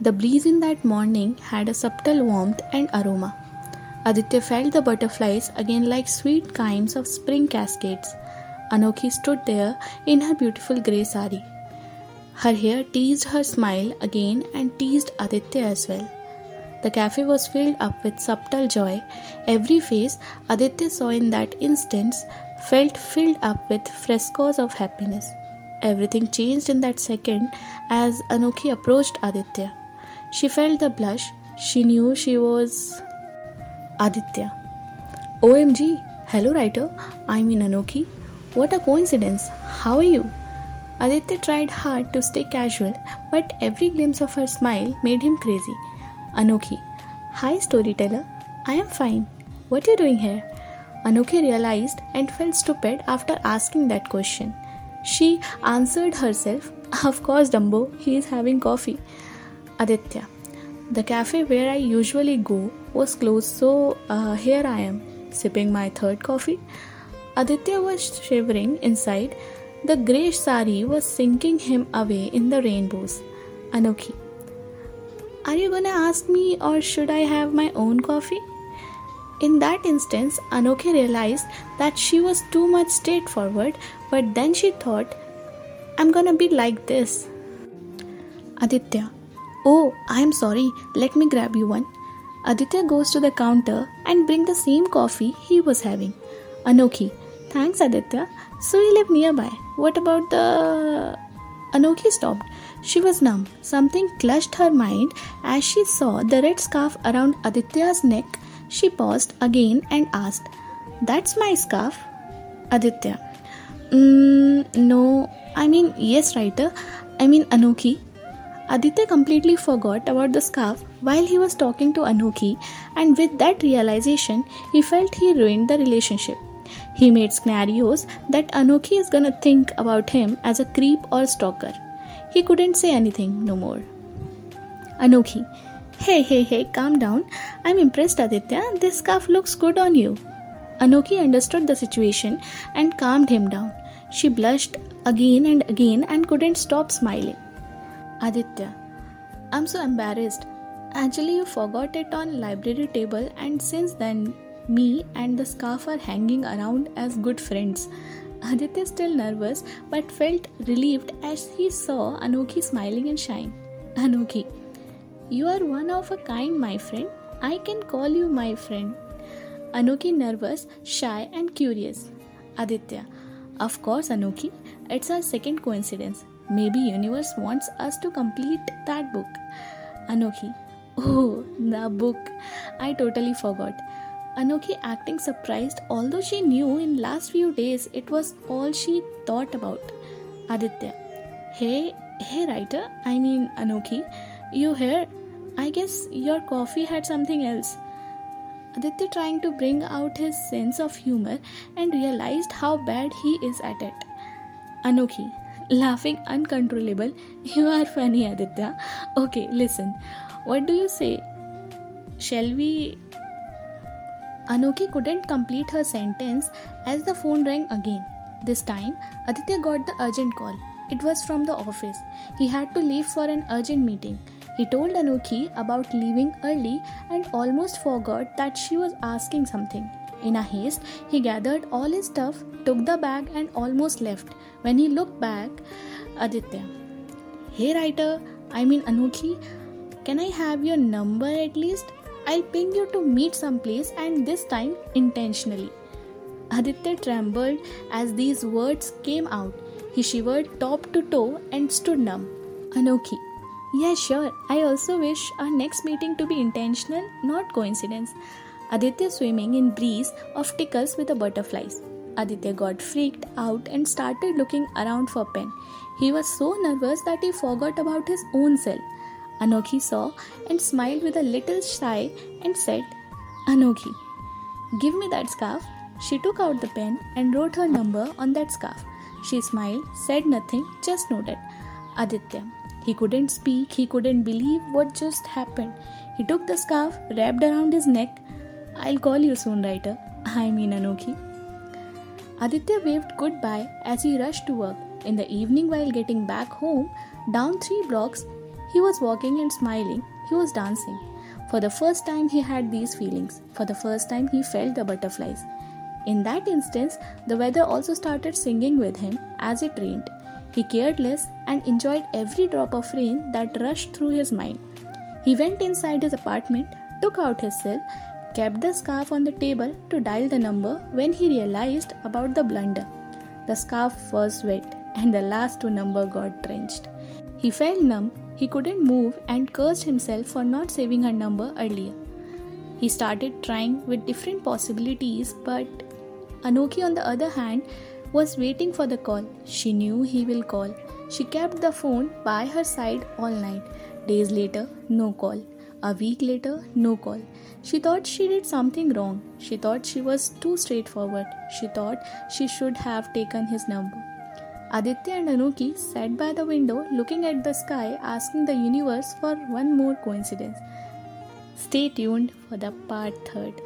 The breeze in that morning had a subtle warmth and aroma. Aditya felt the butterflies again like sweet kinds of spring cascades. Anokhi stood there in her beautiful grey sari. Her hair teased her smile again and teased Aditya as well. The cafe was filled up with subtle joy. Every face Aditya saw in that instant felt filled up with frescoes of happiness. Everything changed in that second as Anokhi approached Aditya. She felt the blush. She knew she was Aditya. OMG, hello writer, I'm in Anokhi. What a coincidence. How are you? Aditya tried hard to stay casual, but every glimpse of her smile made him crazy. Anokhi, hi storyteller, I am fine. What are you doing here? Anokhi realized and felt stupid after asking that question. She answered herself, Of course, Dumbo, he is having coffee. Aditya, the cafe where I usually go was closed, so uh, here I am, sipping my third coffee. Aditya was shivering inside the grey sari was sinking him away in the rainbows. Anokhi. Are you gonna ask me or should I have my own coffee? In that instance, Anokhi realized that she was too much straightforward, but then she thought, I'm gonna be like this. Aditya. Oh, I'm sorry. Let me grab you one. Aditya goes to the counter and bring the same coffee he was having. Anokhi. Thanks, Aditya. So we live nearby. What about the. Anokhi stopped. She was numb. Something clutched her mind as she saw the red scarf around Aditya's neck. She paused again and asked, That's my scarf? Aditya. Mm, no, I mean, yes, writer. I mean, Anokhi. Aditya completely forgot about the scarf while he was talking to Anokhi, and with that realization, he felt he ruined the relationship. He made scenarios that Anokhi is gonna think about him as a creep or stalker. He couldn't say anything no more. Anokhi, hey, hey, hey, calm down. I'm impressed, Aditya. This scarf looks good on you. Anokhi understood the situation and calmed him down. She blushed again and again and couldn't stop smiling. Aditya, I'm so embarrassed. Actually, you forgot it on library table and since then me and the scarf are hanging around as good friends. Aditya still nervous but felt relieved as he saw Anokhi smiling and shine. Anokhi, you are one of a kind, my friend. I can call you my friend. Anokhi nervous, shy and curious. Aditya, of course Anokhi, it's our second coincidence. Maybe universe wants us to complete that book. Anokhi, oh, the book. I totally forgot. Anokhi acting surprised, although she knew in last few days it was all she thought about. Aditya, hey, hey writer, I mean Anokhi, you here? I guess your coffee had something else. Aditya trying to bring out his sense of humor and realized how bad he is at it. Anokhi, laughing uncontrollable, you are funny, Aditya. Okay, listen. What do you say? Shall we Anokhi couldn't complete her sentence as the phone rang again. This time, Aditya got the urgent call. It was from the office. He had to leave for an urgent meeting. He told Anokhi about leaving early and almost forgot that she was asking something. In a haste, he gathered all his stuff, took the bag, and almost left. When he looked back, Aditya. Hey, writer, I mean Anokhi, can I have your number at least? I'll ping you to meet someplace and this time intentionally. Aditya trembled as these words came out. He shivered top to toe and stood numb. Anokhi. Yeah, sure. I also wish our next meeting to be intentional, not coincidence. Aditya swimming in breeze of tickles with the butterflies. Aditya got freaked out and started looking around for pen. He was so nervous that he forgot about his own self. Anokhi saw and smiled with a little sigh and said, Anokhi, give me that scarf. She took out the pen and wrote her number on that scarf. She smiled, said nothing, just nodded. Aditya. He couldn't speak, he couldn't believe what just happened. He took the scarf, wrapped around his neck. I'll call you soon, writer. I mean Anokhi. Aditya waved goodbye as he rushed to work. In the evening, while getting back home, down three blocks, He was walking and smiling, he was dancing. For the first time, he had these feelings. For the first time, he felt the butterflies. In that instance, the weather also started singing with him as it rained. He cared less and enjoyed every drop of rain that rushed through his mind. He went inside his apartment, took out his cell, kept the scarf on the table to dial the number when he realized about the blunder. The scarf was wet and the last two number got drenched. He felt numb, he couldn't move and cursed himself for not saving her number earlier. He started trying with different possibilities, but Anokhi, on the other hand, was waiting for the call. She knew he will call. She kept the phone by her side all night. Days later, no call. A week later, no call. She thought she did something wrong. She thought she was too straightforward. She thought she should have taken his number. Aditya and Anokhi sat by the window looking at the sky, asking the universe for one more coincidence. Stay tuned for the part third.